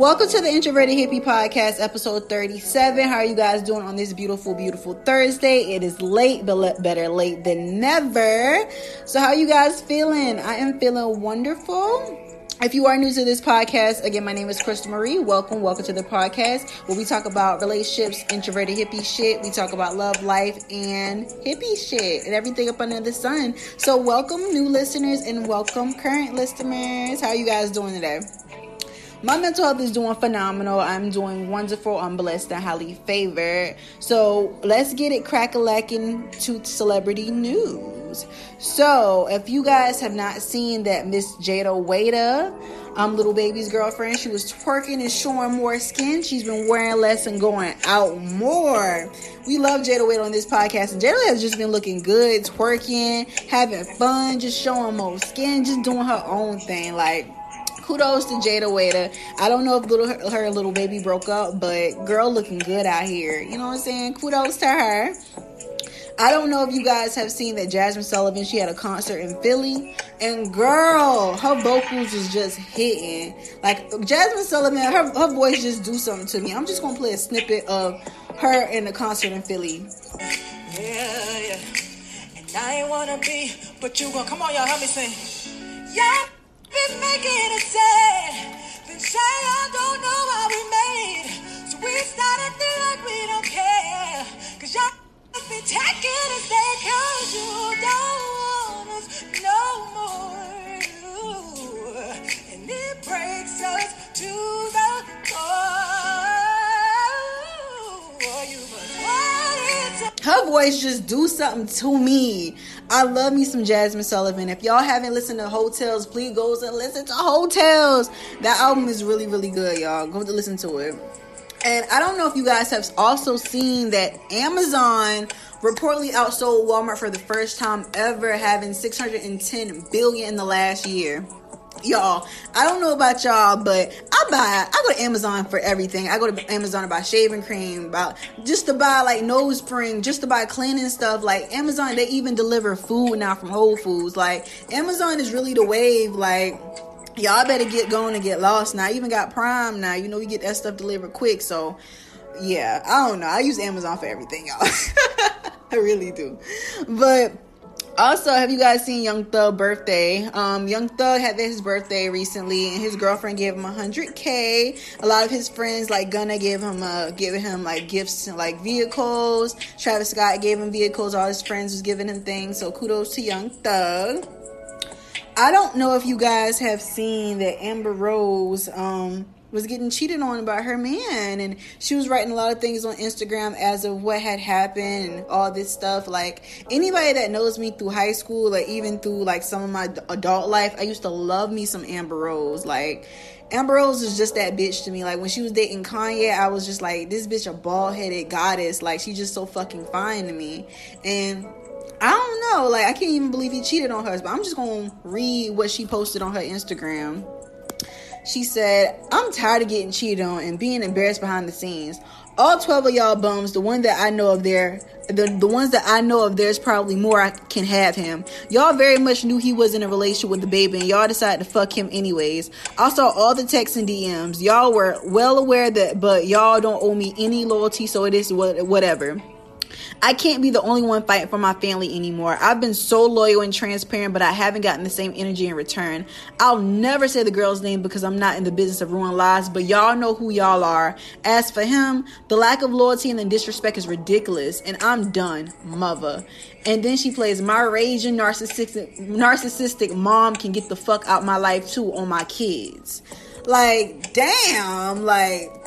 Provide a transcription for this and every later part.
Welcome to the Introverted Hippie Podcast, episode 37. How are you guys doing on this beautiful, beautiful Thursday? It is late, but better late than never. So, how are you guys feeling? I am feeling wonderful. If you are new to this podcast, again, my name is Crystal Marie. Welcome, welcome to the podcast where we talk about relationships, introverted hippie shit. We talk about love, life, and hippie shit and everything up under the sun. So, welcome, new listeners, and welcome, current listeners. How are you guys doing today? My mental health is doing phenomenal. I'm doing wonderful. I'm blessed and highly favored. So let's get it crack a lacking to celebrity news. So if you guys have not seen that Miss Jayda Wayda, um, Lil Baby's girlfriend, she was twerking and showing more skin. She's been wearing less and going out more. We love Jayda Wayda on this podcast, and Jayda has just been looking good, twerking, having fun, just showing more skin, just doing her own thing. Like kudos to Jayda Wayda. I don't know if little her, her Lil Baby broke up, but girl looking good out here. You know what I'm saying? Kudos to her. I don't know if you guys have seen that Jazmine Sullivan, she had a concert in Philly. And girl, her vocals is just hitting. Like Jazmine Sullivan, her, her voice just do something to me. I'm just gonna play a snippet of her in the concert in Philly. Yeah, yeah. And I ain't wanna be, but you gonna come on, y'all, help me sing. Yeah been making it sad. Been say I don't know how we made. So we started feeling like we don't care. Just do something to me. I love me some Jazmine Sullivan. If y'all haven't listened to Heaux Tales, please go and listen to Heaux Tales. That album is really, really good, y'all. Go to listen to it. And I don't know if you guys have also seen that Amazon reportedly outsold Walmart for the first time ever, having 610 billion in the last year y'all i don't know about y'all but i buy i go to amazon for everything. I go to amazon to buy shaving cream about just to buy like nose spring just to buy cleaning stuff. Like amazon they even deliver food now from whole foods. Like amazon is really the wave. Like y'all better get going and get lost. Now I even got prime now. You know you get that stuff delivered quick. So yeah i don't know. I use amazon for everything y'all. I really do. But also, have you guys seen Young Thug birthday? Um, Young Thug had his birthday recently, and his girlfriend gave him hundred k. A lot of his friends, like Gunna, gave him uh, giving him like gifts and like vehicles. Travis Scott gave him vehicles. All his friends was giving him things. So kudos to Young Thug. I don't know if you guys have seen that Amber Rose um was getting cheated on by her man. And she was writing a lot of things on Instagram as of what had happened and all this stuff. Like anybody that knows me through high school like even through like some of my adult life I used to love me some Amber Rose. Like Amber Rose is just that bitch to me. Like when she was dating Kanye I was just like this bitch a bald-headed goddess. Like she's just so fucking fine to me. And I don't know. Like I can't even believe he cheated on her but I'm just to read what she posted on her Instagram she said, I'm tired of getting cheated on and being embarrassed behind the scenes. All 12 of y'all bums, the one that I know of there, the, the ones that I know of, there's probably more I can have him. Y'all very much knew he was in a relationship with the baby and y'all decided to fuck him anyways. I saw all the texts and DMs. Y'all were well aware that, but y'all don't owe me any loyalty, so it is what, whatever. I can't be the only one fighting for my family anymore. I've been so loyal and transparent, but I haven't gotten the same energy in return. I'll never say the girl's name because I'm not in the business of ruining lives, but y'all know who y'all are. As for him, the lack of loyalty and the disrespect is ridiculous, and I'm done, mother. And then she plays my raging narcissistic narcissistic mom can get the fuck out my life too on my kids. Like, damn, like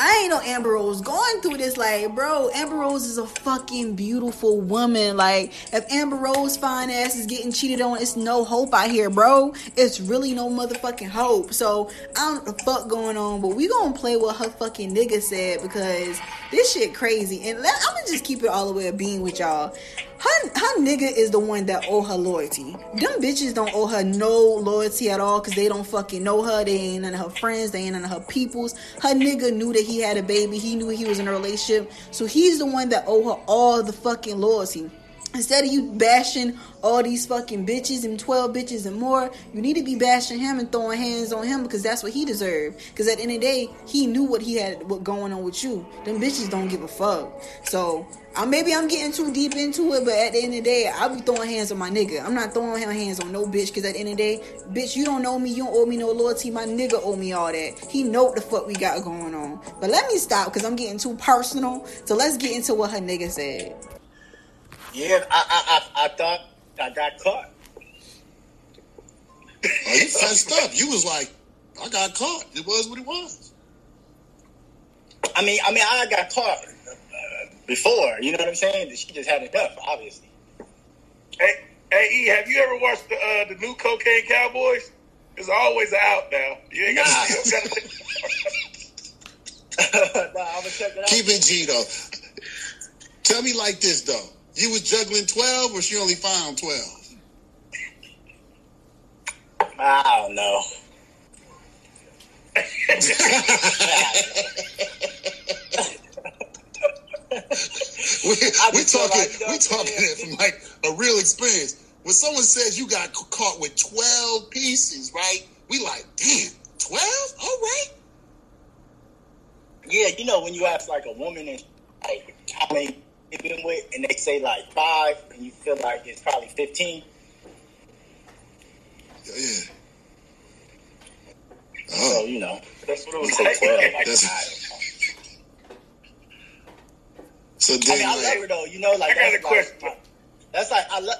I ain't no Amber Rose going through this. Like, bro, Amber Rose is a fucking beautiful woman. Like, if Amber Rose fine ass is getting cheated on, it's no hope out here, bro. It's really no motherfucking hope. So I don't know the fuck going on, but we gonna play what her fucking nigga said because this shit crazy. And let, I'm gonna just keep it all the way a being with y'all. Her, her nigga is the one that owe her loyalty. Them bitches don't owe her no loyalty at all because they don't fucking know her. They ain't none of her friends. They ain't none of her peoples. Her nigga knew that he had a baby. He knew he was in a relationship. So he's the one that owe her all the fucking loyalty. Instead of you bashing all these fucking bitches and 12 bitches and more, you need to be bashing him and throwing hands on him because that's what he deserved. Because at the end of the day, he knew what he had what going on with you. Them bitches don't give a fuck. So uh, maybe I'm getting too deep into it, but at the end of the day, I'll be throwing hands on my nigga. I'm not throwing hands on no bitch because at the end of the day, bitch, you don't know me, you don't owe me no loyalty. My nigga owe me all that. He know what the fuck we got going on. But let me stop because I'm getting too personal. So let's get into what her nigga said. Yeah, I I I, I thought I got caught. Oh, you fessed up. You was like, I got caught. It was what it was. I mean, I mean, I got caught uh, before. You know what I'm saying? She just had enough, obviously. Hey, hey, E, have you ever watched the uh, the new Cocaine Cowboys? It's always out now. You ain't got to. nah, I'm gonna check it out. Keep it G though. Tell me like this though. You was juggling twelve, or she only found twelve? I don't know. we, we talking. like, we talking it from like a real experience. When someone says you got caught with twelve pieces, right? We like, damn, twelve? All right. Yeah, you know when you ask like a woman and like how many you been with, and they say like five, and you feel like it's probably fifteen. Yeah. yeah. So Oh, you know, That's what it was say like. twelve. That's- so I then, mean, I love her though. You know, like I got that's a like question. my- that's like I love.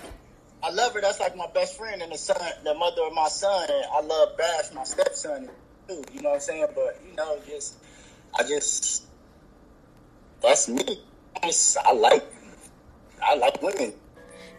I love her. That's like my best friend and the son, the mother of my son. And I love Bash, my stepson, too. You know what I'm saying? But you know, just I just that's me. I, like I like women.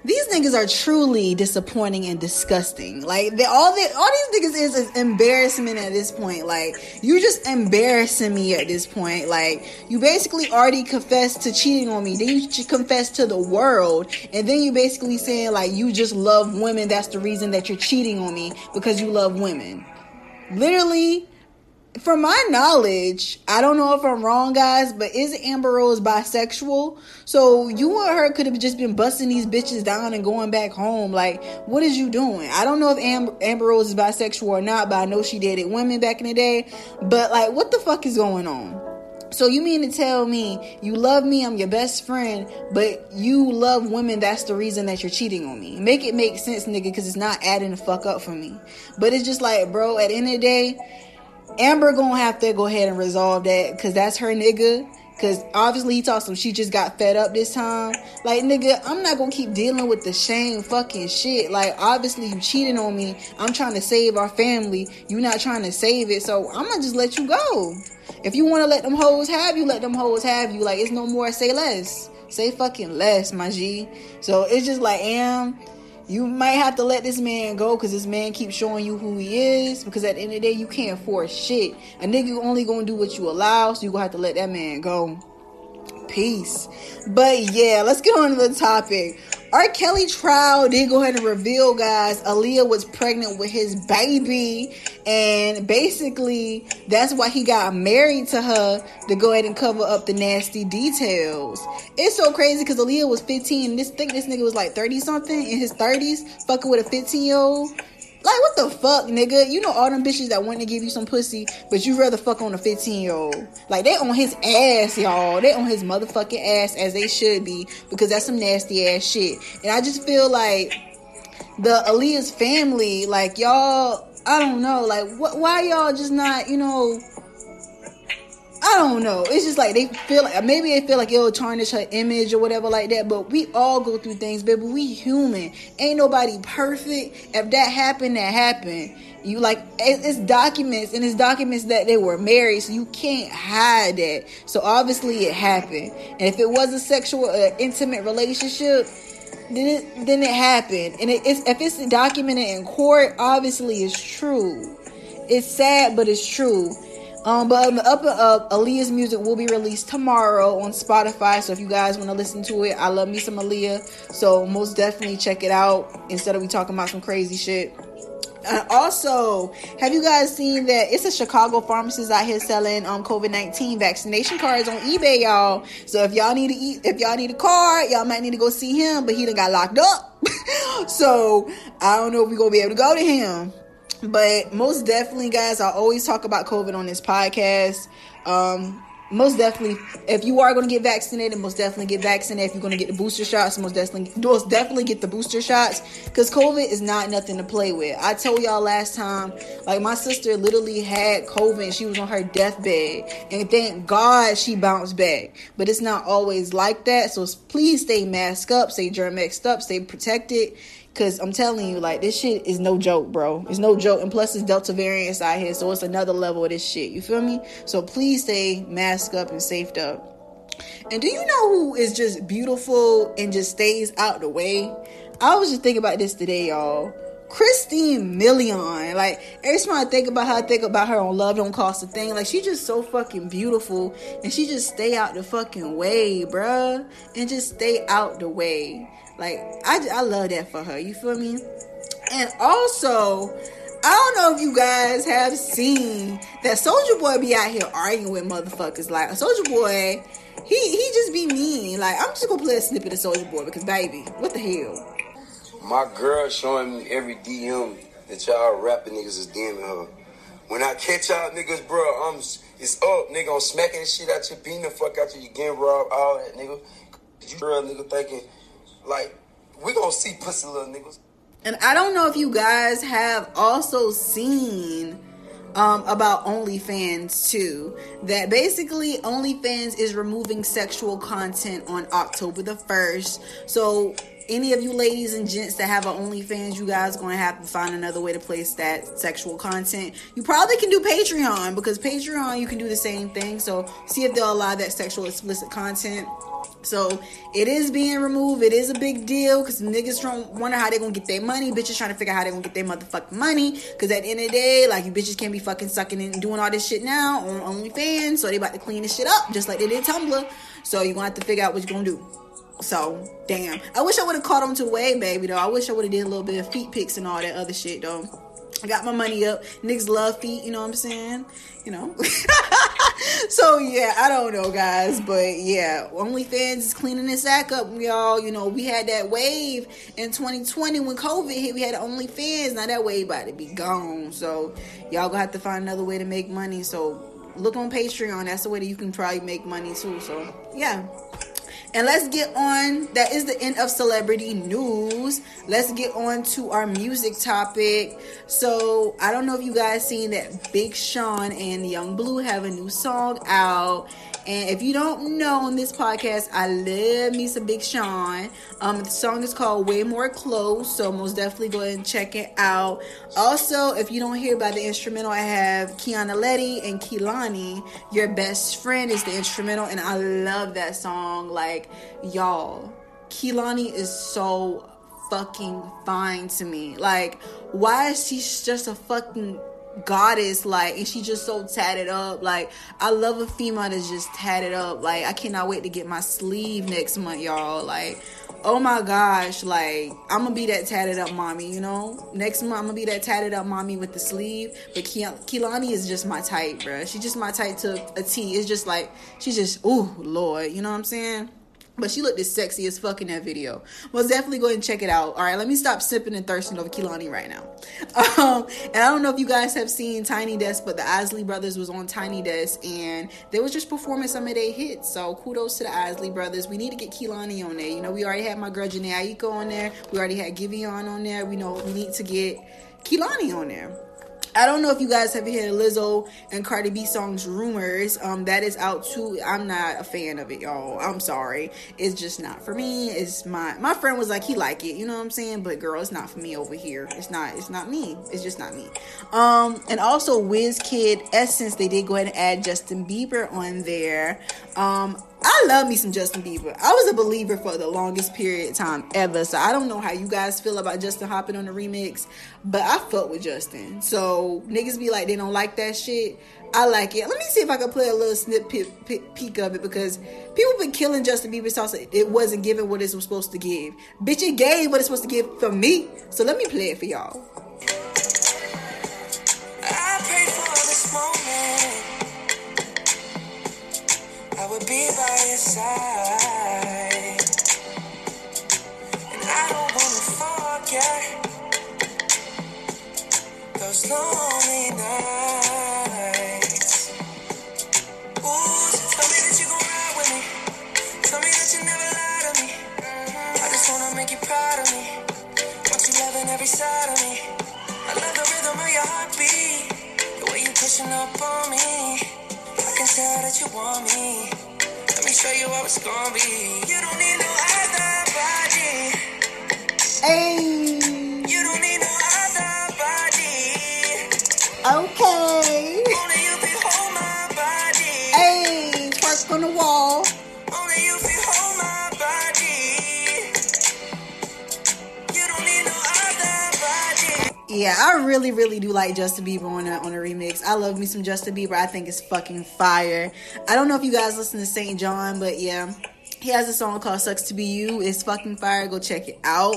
These niggas are truly disappointing and disgusting. Like they all they all these niggas is is embarrassment at this point. Like you're just embarrassing me at this point. Like you basically already confessed to cheating on me. Then you confess to the world, and then you basically saying like you just love women. That's the reason that you're cheating on me because you love women. Literally, from my knowledge, I don't know if I'm wrong, guys, but is Amber Rose bisexual? So you and her could have just been busting these bitches down and going back home. Like, what is you doing? I don't know if Amber, Amber Rose is bisexual or not, but I know she dated women back in the day. But like, what the fuck is going on? So you mean to tell me you love me, I'm your best friend, but you love women, that's the reason that you're cheating on me. Make it make sense, nigga, because it's not adding the fuck up for me. But it's just like, bro, at the end of the day, Amber gonna have to go ahead and resolve that because that's her nigga. Cause obviously he talks some she just got fed up this time. Like nigga, I'm not gonna keep dealing with the shame fucking shit. Like obviously you cheating on me. I'm trying to save our family. You not trying to save it. So I'm gonna just let you go. If you wanna let them hoes have you, let them hoes have you. Like it's no more say less. Say fucking less, my G. So it's just like am you might have to let this man go because this man keeps showing you who he is. Because at the end of the day, you can't force shit. A nigga only gonna do what you allow, so you gonna have to let that man go. Peace. But yeah, let's get on to the topic. R. Kelly trial did go ahead and reveal, guys, Aaliyah was pregnant with his baby, and basically that's why he got married to her to go ahead and cover up the nasty details. It's so crazy because Aaliyah was 15, this think this nigga was like 30 something in his 30s, fucking with a 15 year old. Like what the fuck, nigga? You know all them bitches that want to give you some pussy, but you rather fuck on a 15 year old. Like they on his ass, y'all. They on his motherfucking ass as they should be because that's some nasty ass shit. And I just feel like the Aaliyah's family, like y'all, I don't know, like? Why y'all just not, you know? I don't know. It's just like they feel like maybe they feel like it'll tarnish her image or whatever like that. But we all go through things, baby. We human. Ain't nobody perfect. If that happened, that happened. You like it's documents and it's documents that they were married, so you can't hide that. So obviously it happened. And if it was a sexual, uh, intimate relationship, then it, then it happened. And it, it's if it's documented in court, obviously it's true. It's sad, but it's true. Um, but on the upper up, Aaliyah's music will be released tomorrow on Spotify. So if you guys want to listen to it, I love me some Aaliyah. So most definitely check it out instead of we talking about some crazy shit. Uh, also, have you guys seen that it's a Chicago pharmacist out here selling um COVID nineteen vaccination cards on eBay, y'all? So if y'all need to eat, if y'all need a card, y'all might need to go see him. But he done got locked up, so I don't know if we gonna be able to go to him. But most definitely, guys, I always talk about COVID on this podcast. Um, most definitely, if you are going to get vaccinated, most definitely get vaccinated. If you're going to get the booster shots, most definitely, most definitely get the booster shots because COVID is not nothing to play with. I told y'all last time, like my sister literally had COVID and she was on her deathbed, and thank God she bounced back. But it's not always like that, so please stay masked up, stay germ-xed up, stay protected. Cause I'm telling you, like this shit is no joke, bro. It's no joke, and plus it's Delta variants out here, so it's another level of this shit. You feel me? So please stay masked up and safed up. And do you know who is just beautiful and just stays out the way? I was just thinking about this today, y'all. Christina Milian. Like every time I think about her, I think about her on Love Don't Cost a Thing. Like she just so fucking beautiful, and she just stay out the fucking way, bruh, and just stay out the way. Like I, I love that for her. You feel me? And also, I don't know if you guys have seen that Soulja Boy be out here arguing with motherfuckers. Like Soulja Boy, he he just be mean. Like I'm just gonna play a snippet of Soulja Boy because baby, what the hell? My girl showing me every DM that y'all rapping niggas is DMing her. When I catch y'all niggas, bro, I'm it's up, nigga. I'm smacking shit out you, beating the fuck out you, you getting robbed, all that, nigga. You real nigga thinking like, we gonna see pussy little niggas. And I don't know if you guys have also seen um, about OnlyFans too. That basically OnlyFans is removing sexual content on October the 1st. So any of you ladies and gents that have an OnlyFans, you guys gonna have to find another way to place that sexual content. You probably can do Patreon because Patreon you can do the same thing. So see if they'll allow that sexual explicit content. So it is being removed. It is a big deal because niggas trying wonder how they gonna get their money. Bitches trying to figure out how they gonna get their motherfucking money. Because at the end of the day, like you bitches can't be fucking sucking and doing all this shit now on OnlyFans. So they about to clean this shit up just like they did Tumblr. So you gonna have to figure out what you're gonna do. So damn, I wish I would have caught on to way, baby. Though I wish I would have did a little bit of feet pics and all that other shit though. I got my money up. Niggas love feet, you know what I'm saying? You know. so yeah, I don't know, guys, but yeah, OnlyFans is cleaning this act up, y'all. You know, we had that wave in 2020 when COVID hit. We had OnlyFans. Now that wave about to be gone. So y'all gonna have to find another way to make money. So look on Patreon. That's the way that you can probably make money too. So yeah. And let's get on. That is the end of celebrity news. Let's get on to our music topic. So I don't know if you guys seen that Big Sean and Yung Bleu have a new song out. And if you don't know on this podcast, I love me some Big Sean. Um, the song is called Way More Close, so most definitely go ahead and check it out. Also, if you don't hear about the instrumental, I have Kiana Ledé and Kehlani. Your best friend is the instrumental, and I love that song. Like, y'all, Kehlani is so fucking fine to me. Like, why is she just a fucking goddess like and she just so tatted up. Like i love a female that's just tatted up. Like i cannot wait to get my sleeve next month y'all. Like oh my gosh like i'm gonna be that tatted up mommy you know? Next month i'm gonna be that tatted up mommy with the sleeve. But Kehlani is just my type bruh. She's just my type to a t. It's just like she's just oh lord you know what i'm saying but she looked as sexy as fuck in that video. Most definitely go ahead and check it out. All right, let me stop sipping and thirsting over Kehlani right now. Um, and I don't know if you guys have seen Tiny Desk, but the Isley Brothers was on Tiny Desk and they was just performing some of their hits. So kudos to the Isley Brothers. We need to get Kehlani on there. You know, we already had my girl Jhené Aiko on there. We already had Giveon on there. We know we need to get Kehlani on there. I don't know if you guys have heard Lizzo and Cardi B songs Rumors. Um, that is out too. I'm not a fan of it, y'all. I'm sorry. It's just not for me. It's my my friend was like he like it, you know what I'm saying? But girl, it's not for me over here. It's not. It's not me. It's just not me. Um, and also Wizkid Essence. They did go ahead and add Justin Bieber on there. Um, I love me some Justin Bieber. I was a believer for the longest period of time ever. So I don't know how you guys feel about Justin hopping on the remix, but I felt with Justin. So niggas be like they don't like that shit. I like it. Let me see if I can play a little snip peek of it because people been killing Justin Bieber songs. It wasn't giving what it was supposed to give. Bitch, it gave what it's supposed to give for me. So let me play it for y'all. Be by your side. And I don't wanna forget those lonely nights. Ooh, so tell me that you gon' ride with me. Tell me that you never lie to me. I just wanna make you proud of me. Want you loving every side of me. I love the rhythm of your heartbeat. The way you pushing up on me. Tell that you want me. Let me show you how it's gonna be. You don't need no other body. Hey, You don't need no other body. okay. Yeah, I really, really do like Justin Bieber on a, on a remix. I love me some Justin Bieber. I think it's fucking fire. I don't know if you guys listen to SAINt JHN, but yeah, he has a song called "Sucks to Be You." It's fucking fire. Go check it out.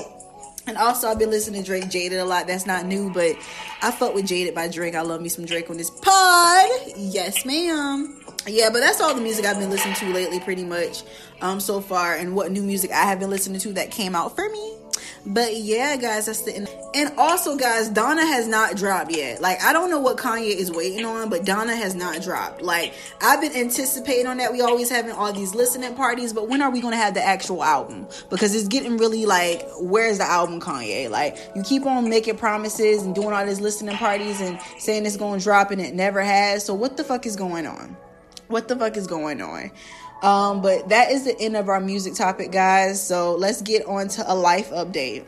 And also, I've been listening to Drake Jaded a lot. That's not new, but I fuck with Jaded by Drake. I love me some Drake on this pod. Yes, ma'am. Yeah, but that's all the music I've been listening to lately, pretty much, um, so far, and what new music I have been listening to that came out for me. But yeah, guys, that's the end. And also, guys, Donda has not dropped yet. Like, I don't know what Kanye is waiting on, but Donda has not dropped. Like, I've been anticipating on that. We always having all these listening parties, but when are we gonna have the actual album? Because it's getting really like, where's the album, Kanye? Like, you keep on making promises and doing all these listening parties and saying it's gonna drop, and it never has. So what the fuck is going on? What the fuck is going on? Um, but that is the end of our music topic, guys. So let's get on to a life update.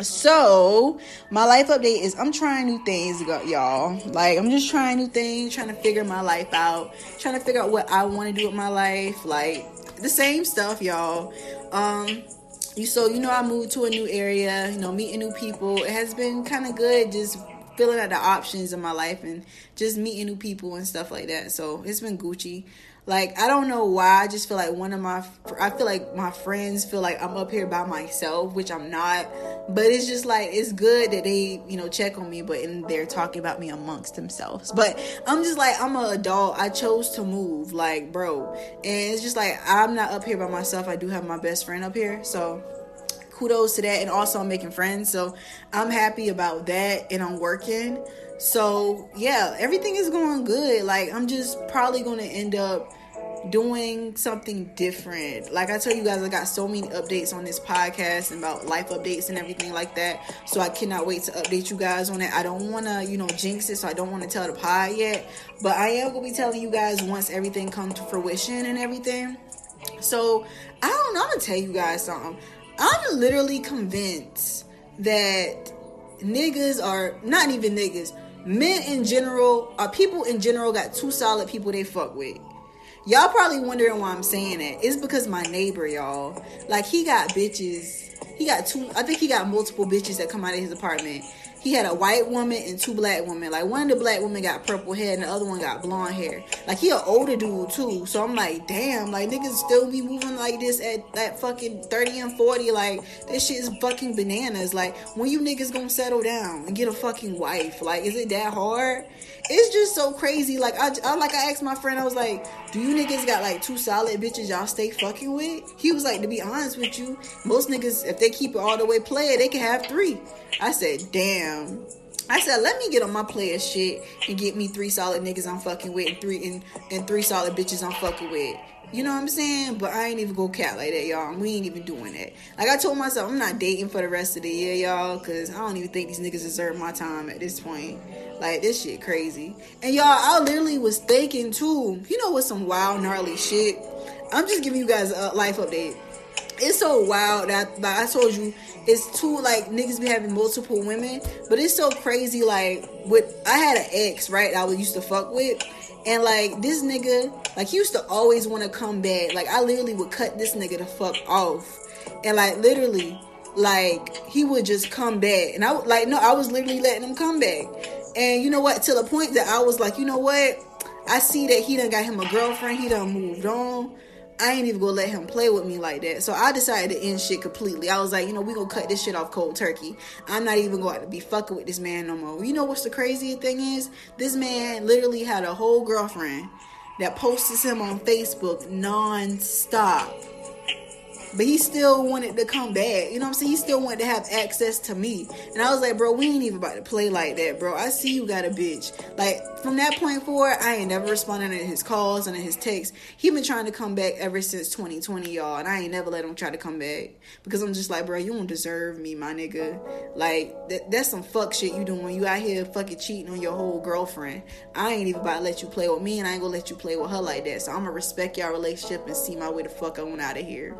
So, my life update is I'm trying new things, y'all. Like, I'm just trying new things, trying to figure my life out, trying to figure out what I want to do with my life. Like, the same stuff, y'all. Um, you so you know I moved to a new area, you know, meeting new people. It has been kind of good just filling out the options in my life and just meeting new people and stuff like that. So, it's been Gucci. Like I don't know why. I just feel like one of my I feel like my friends feel like I'm up here by myself, which I'm not. But it's just like it's good that they you know check on me, but and they're talking about me amongst themselves. But I'm just like I'm an adult. I chose to move, like bro, and it's just like I'm not up here by myself. I do have my best friend up here, so kudos to that and also i'm making friends so i'm happy about that and i'm working. So yeah everything is going good. Like i'm just probably gonna end up doing something different. Like i tell you guys i got so many updates on this podcast and about life updates and everything like that so i cannot wait to update you guys on it. I don't want to you know jinx it so i don't want to tell the pod yet but i am gonna be telling you guys once everything comes to fruition and everything. So i don't know i'm gonna tell you guys something I'm literally convinced that niggas are not even niggas. Men in general, or people in general, got two solid people they fuck with. Y'all probably wondering why I'm saying that. It's because my neighbor, y'all. Like he got bitches. He got two. I think he got multiple bitches that come out of his apartment. He had a white woman and two black women. Like one of the black women got purple hair and the other one got blonde hair. Like he an older dude too. So I'm like, damn, like niggas still be moving like this at that fucking 30 and 40. Like this shit is fucking bananas. Like when you niggas gonna settle down and get a fucking wife? Like is it that hard? It's just so crazy. Like I, I like I asked my friend, I was like, do you niggas got like two solid bitches y'all stay fucking with? He was like, to be honest with you, most niggas if they keep it all the way player, they can have three. I said, damn. I said, let me get on my player shit and get me three solid niggas I'm fucking with and three and, and three solid bitches I'm fucking with. You know what I'm saying? But I ain't even go cat like that, y'all. We ain't even doing that. Like I told myself, I'm not dating for the rest of the year, y'all, because I don't even think these niggas deserve my time at this point. Like this shit crazy. And y'all, I literally was thinking too. You know what? Some wild gnarly shit. I'm just giving you guys a life update. It's so wild that like I told you, it's too like niggas be having multiple women, but it's so crazy. Like with I had an ex right I was used to fuck with, and like this nigga, like he used to always want to come back. Like I literally would cut this nigga the fuck off, and like literally, like he would just come back, and I like no, I was literally letting him come back, and you know what? To the point that I was like, you know what? I see that he done got him a girlfriend. He done moved on. I ain't even gonna let him play with me like that. So I decided to end shit completely. I was like, you know, we gonna cut this shit off cold turkey. I'm not even going to be fucking with this man no more. You know what's the crazy thing is? This man literally had a whole girlfriend that posts him on Facebook non-stop but he still wanted to come back. You know what I'm saying? He still wanted to have access to me. And I was like, bro, we ain't even about to play like that, bro. I see you got a bitch. Like, from that point forward, I ain't never responded to his calls and his texts. He been trying to come back ever since 2020, y'all. And I ain't never let him try to come back. Because I'm just like, bro, you don't deserve me, my nigga. Like, that, that's some fuck shit you doing. You out here fucking cheating on your whole girlfriend. I ain't even about to let you play with me, and I ain't gonna let you play with her like that. So I'm gonna respect y'all relationship and see my way the fuck on out of here.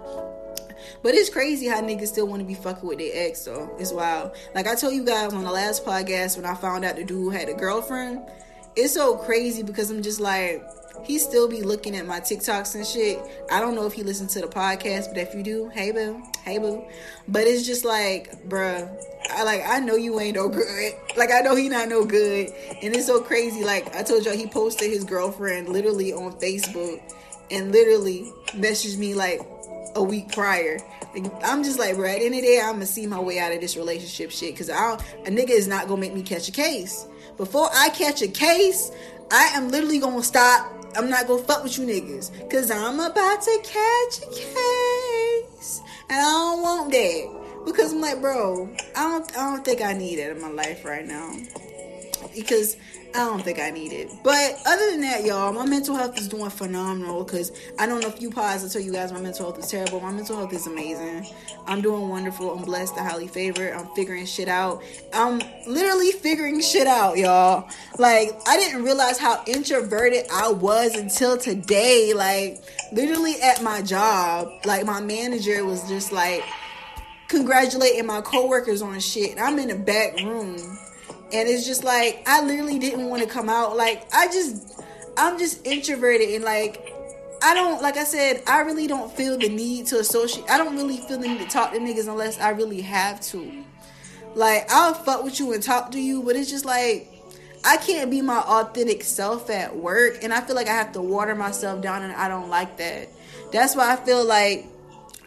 But it's crazy how niggas still want to be fucking with their ex, though. It's wild. Like I told you guys on the last podcast when I found out the dude had a girlfriend. It's so crazy because I'm just like, he still be looking at my TikToks and shit. I don't know if he listens to the podcast, but if you do, hey boo, hey boo. But it's just like, bruh, I like I know you ain't no good. Like I know he not no good, and it's so crazy. Like I told y'all, he posted his girlfriend literally on Facebook, and literally messaged me like a week prior. I'm just like, bro, at the end of the day, I'm gonna see my way out of this relationship shit. Cause I don't, a nigga is not gonna make me catch a case. Before I catch a case, I am literally gonna stop. I'm not gonna fuck with you niggas. Cause I'm about to catch a case. And I don't want that. Because I'm like, bro, I don't I don't think I need it in my life right now. Because I don't think I need it. But other than that, y'all, my mental health is doing phenomenal because I don't know if you pause to tell you guys my mental health is terrible. My mental health is amazing. I'm doing wonderful. I'm blessed and highly favored. I'm figuring shit out. I'm literally figuring shit out, y'all. Like, I didn't realize how introverted I was until today. Like, literally at my job, like, my manager was just like congratulating my coworkers on shit. And I'm in the back room and it's just like I literally didn't want to come out. Like I just, I'm just introverted and like I don't like I said I really don't feel the need to associate. I don't really feel the need to talk to niggas unless I really have to. Like I'll fuck with you and talk to you, but it's just like I can't be my authentic self at work, and I feel like I have to water myself down, and I don't like that. That's why I feel like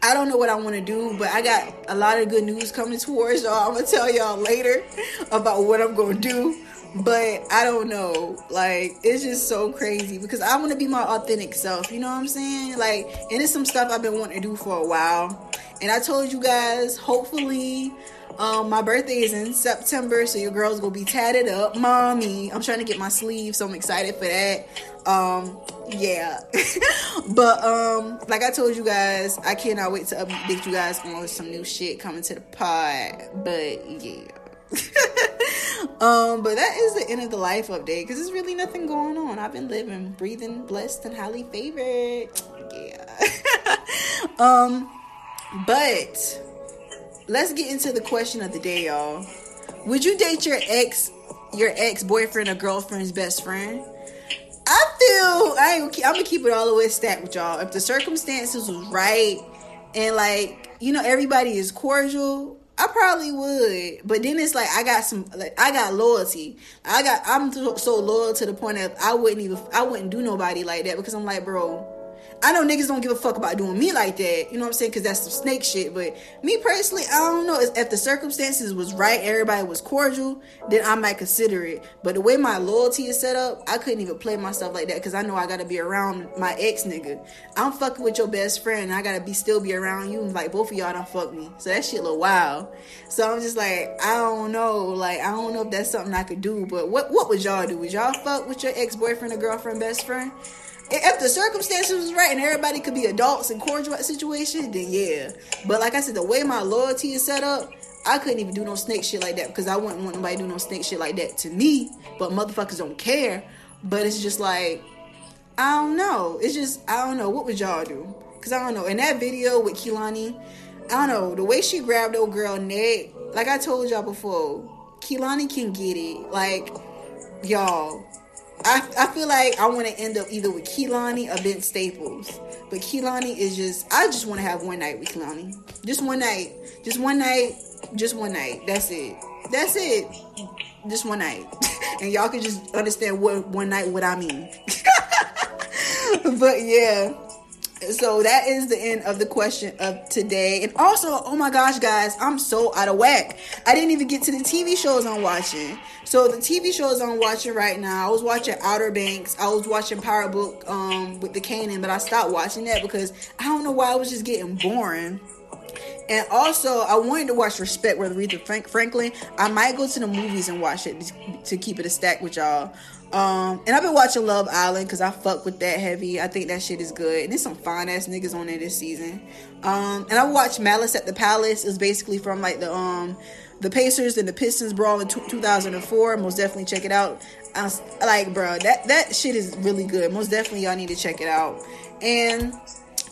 I don't know what I want to do, but I got a lot of good news coming towards y'all. I'm gonna tell y'all later about what I'm gonna do. But I don't know. Like, it's just so crazy because I want to be my authentic self. You know what I'm saying? Like, and it's some stuff I've been wanting to do for a while. And I told you guys, hopefully, um, my birthday is in September, so your girl's gonna be tatted up, mommy. I'm trying to get my sleeve, so I'm excited for that. Um, yeah, but um, like I told you guys, I cannot wait to update you guys on some new shit coming to the pod. But yeah. um, but that is the end of the life update because there's really nothing going on. I've been living, breathing, blessed, and highly favored. Yeah. um, but let's get into the question of the day, y'all. Would you date your ex, your ex boyfriend or girlfriend's best friend? I feel I I'm gonna keep it all the way stacked with y'all. If the circumstances was right and like you know everybody is cordial, I probably would. But then it's like I got some like I got loyalty. I got I'm so loyal to the point that I wouldn't even I wouldn't do nobody like that because I'm like, bro, I know niggas don't give a fuck about doing me like that. You know what I'm saying? Because that's some snake shit. But me personally, I don't know. If the circumstances was right, everybody was cordial, then I might consider it. But the way my loyalty is set up, I couldn't even play myself like that because I know I gotta be around my ex nigga. I'm fucking with your best friend. I gotta be still be around you. Like both of y'all don't fuck me. So that shit look wild. So I'm just like, I don't know. Like I don't know if that's something I could do. But what what would y'all do? Would y'all fuck with your ex boyfriend or girlfriend best friend? If the circumstances was right and everybody could be adults in cordial situation, then yeah. But like I said, the way my loyalty is set up, I couldn't even do no snake shit like that because I wouldn't want nobody do no snake shit like that to me. But motherfuckers don't care. But it's just like I don't know. It's just I don't know. What would y'all do? Cause I don't know. In that video with Kehlani, I don't know the way she grabbed old girl neck. Like I told y'all before, Kehlani can get it. Like y'all, I, I feel like I want to end up either with Kehlani or Ben Staples. But Kehlani is just, I just want to have one night with Kehlani. Just one night. Just one night. Just one night. That's it. That's it. Just one night. and y'all can just understand what one night, what I mean. but yeah. So that is the end of the question of today. And also, oh my gosh, guys, I'm so out of whack. I didn't even get to the TV shows I'm watching. So the TV shows I'm watching right now, I was watching Outer Banks. I was watching Power Book um, with the Kanan, but I stopped watching that because I don't know why I was just getting boring. And also, I wanted to watch Respect with Aretha Frank- Franklin. I might go to the movies and watch it to keep it a stack with y'all. Um, and I've been watching Love Island because I fuck with that heavy. I think that shit is good. And there's some fine ass niggas on there this season. Um, and I watched Malice at the Palace. It's basically from like the um the Pacers and the Pistons brawl in t- 2004. Most definitely check it out. I like, bro, that that shit is really good. Most definitely y'all need to check it out. And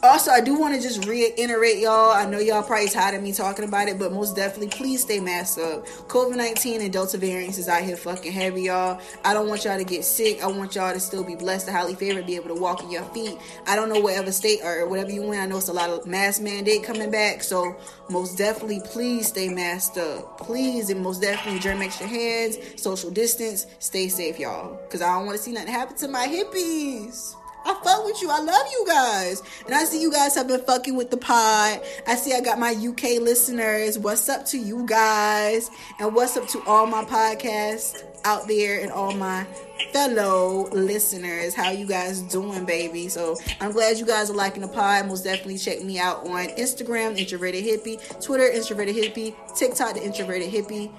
also, I do want to just reiterate, y'all. I know y'all probably tired of me talking about it, but most definitely, please stay masked up. COVID 19 and Delta variants is out here fucking heavy, y'all. I don't want y'all to get sick. I want y'all to still be blessed, to highly favored, be able to walk in your feet. I don't know whatever state or whatever you in. I know it's a lot of mask mandate coming back, so most definitely, please stay masked up. Please, and most definitely, germ your hands, social distance, stay safe, y'all. Because I don't want to see nothing happen to my hippies. I fuck with you. I love you guys. And I see you guys have been fucking with the pod. I see I got my UK listeners. What's up to you guys? And what's up to all my podcasts out there and all my fellow listeners. How you guys doing, baby? So I'm glad you guys are liking the pod. Most definitely check me out on Instagram, Introverted Hippie, Twitter, Introverted Hippie, TikTok, The Introverted Hippie.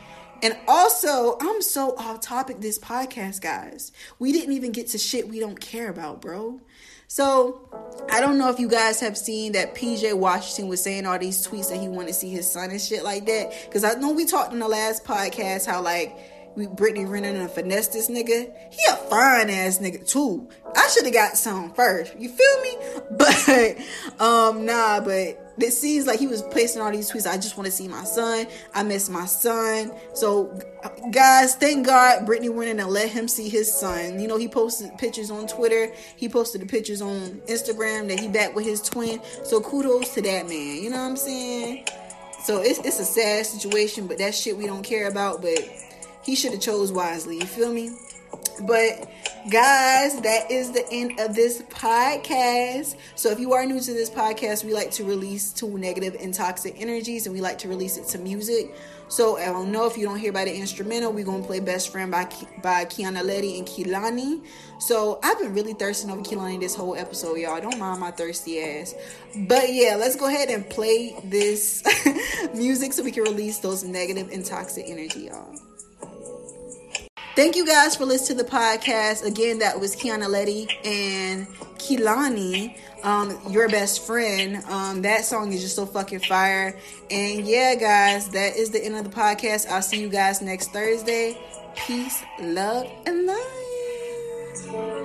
And also, I'm so off topic this podcast, guys. We didn't even get to shit we don't care about, bro. So, I don't know if you guys have seen that PJ Washington was saying all these tweets that he wanted to see his son and shit like that. Because I know we talked in the last podcast how, like, we Brittany Renner and finesse this nigga. He a fine ass nigga too. I should have got some first. You feel me? But um nah, but it seems like he was placing all these tweets. I just want to see my son. I miss my son. So guys, thank God Brittany went in and let him see his son. You know, he posted pictures on Twitter. He posted the pictures on Instagram that he back with his twin. So kudos to that man. You know what I'm saying? So it's it's a sad situation, but that shit we don't care about. But he should have chose wisely. You feel me? But guys, that is the end of this podcast. So if you are new to this podcast, we like to release two negative and toxic energies, and we like to release it to music. So I don't know if you don't hear by the instrumental, we're gonna play "Best Friend" by by Kiana Ledé and Kehlani. So I've been really thirsting over Kehlani this whole episode, y'all. Don't mind my thirsty ass. But yeah, let's go ahead and play this music so we can release those negative and toxic energy, y'all. Thank you guys for listening to the podcast. Again, that was Kiana Ledé and Kehlani, um, your best friend. Um, that song is just so fucking fire. And yeah, guys, that is the end of the podcast. I'll see you guys next Thursday. Peace, love, and light.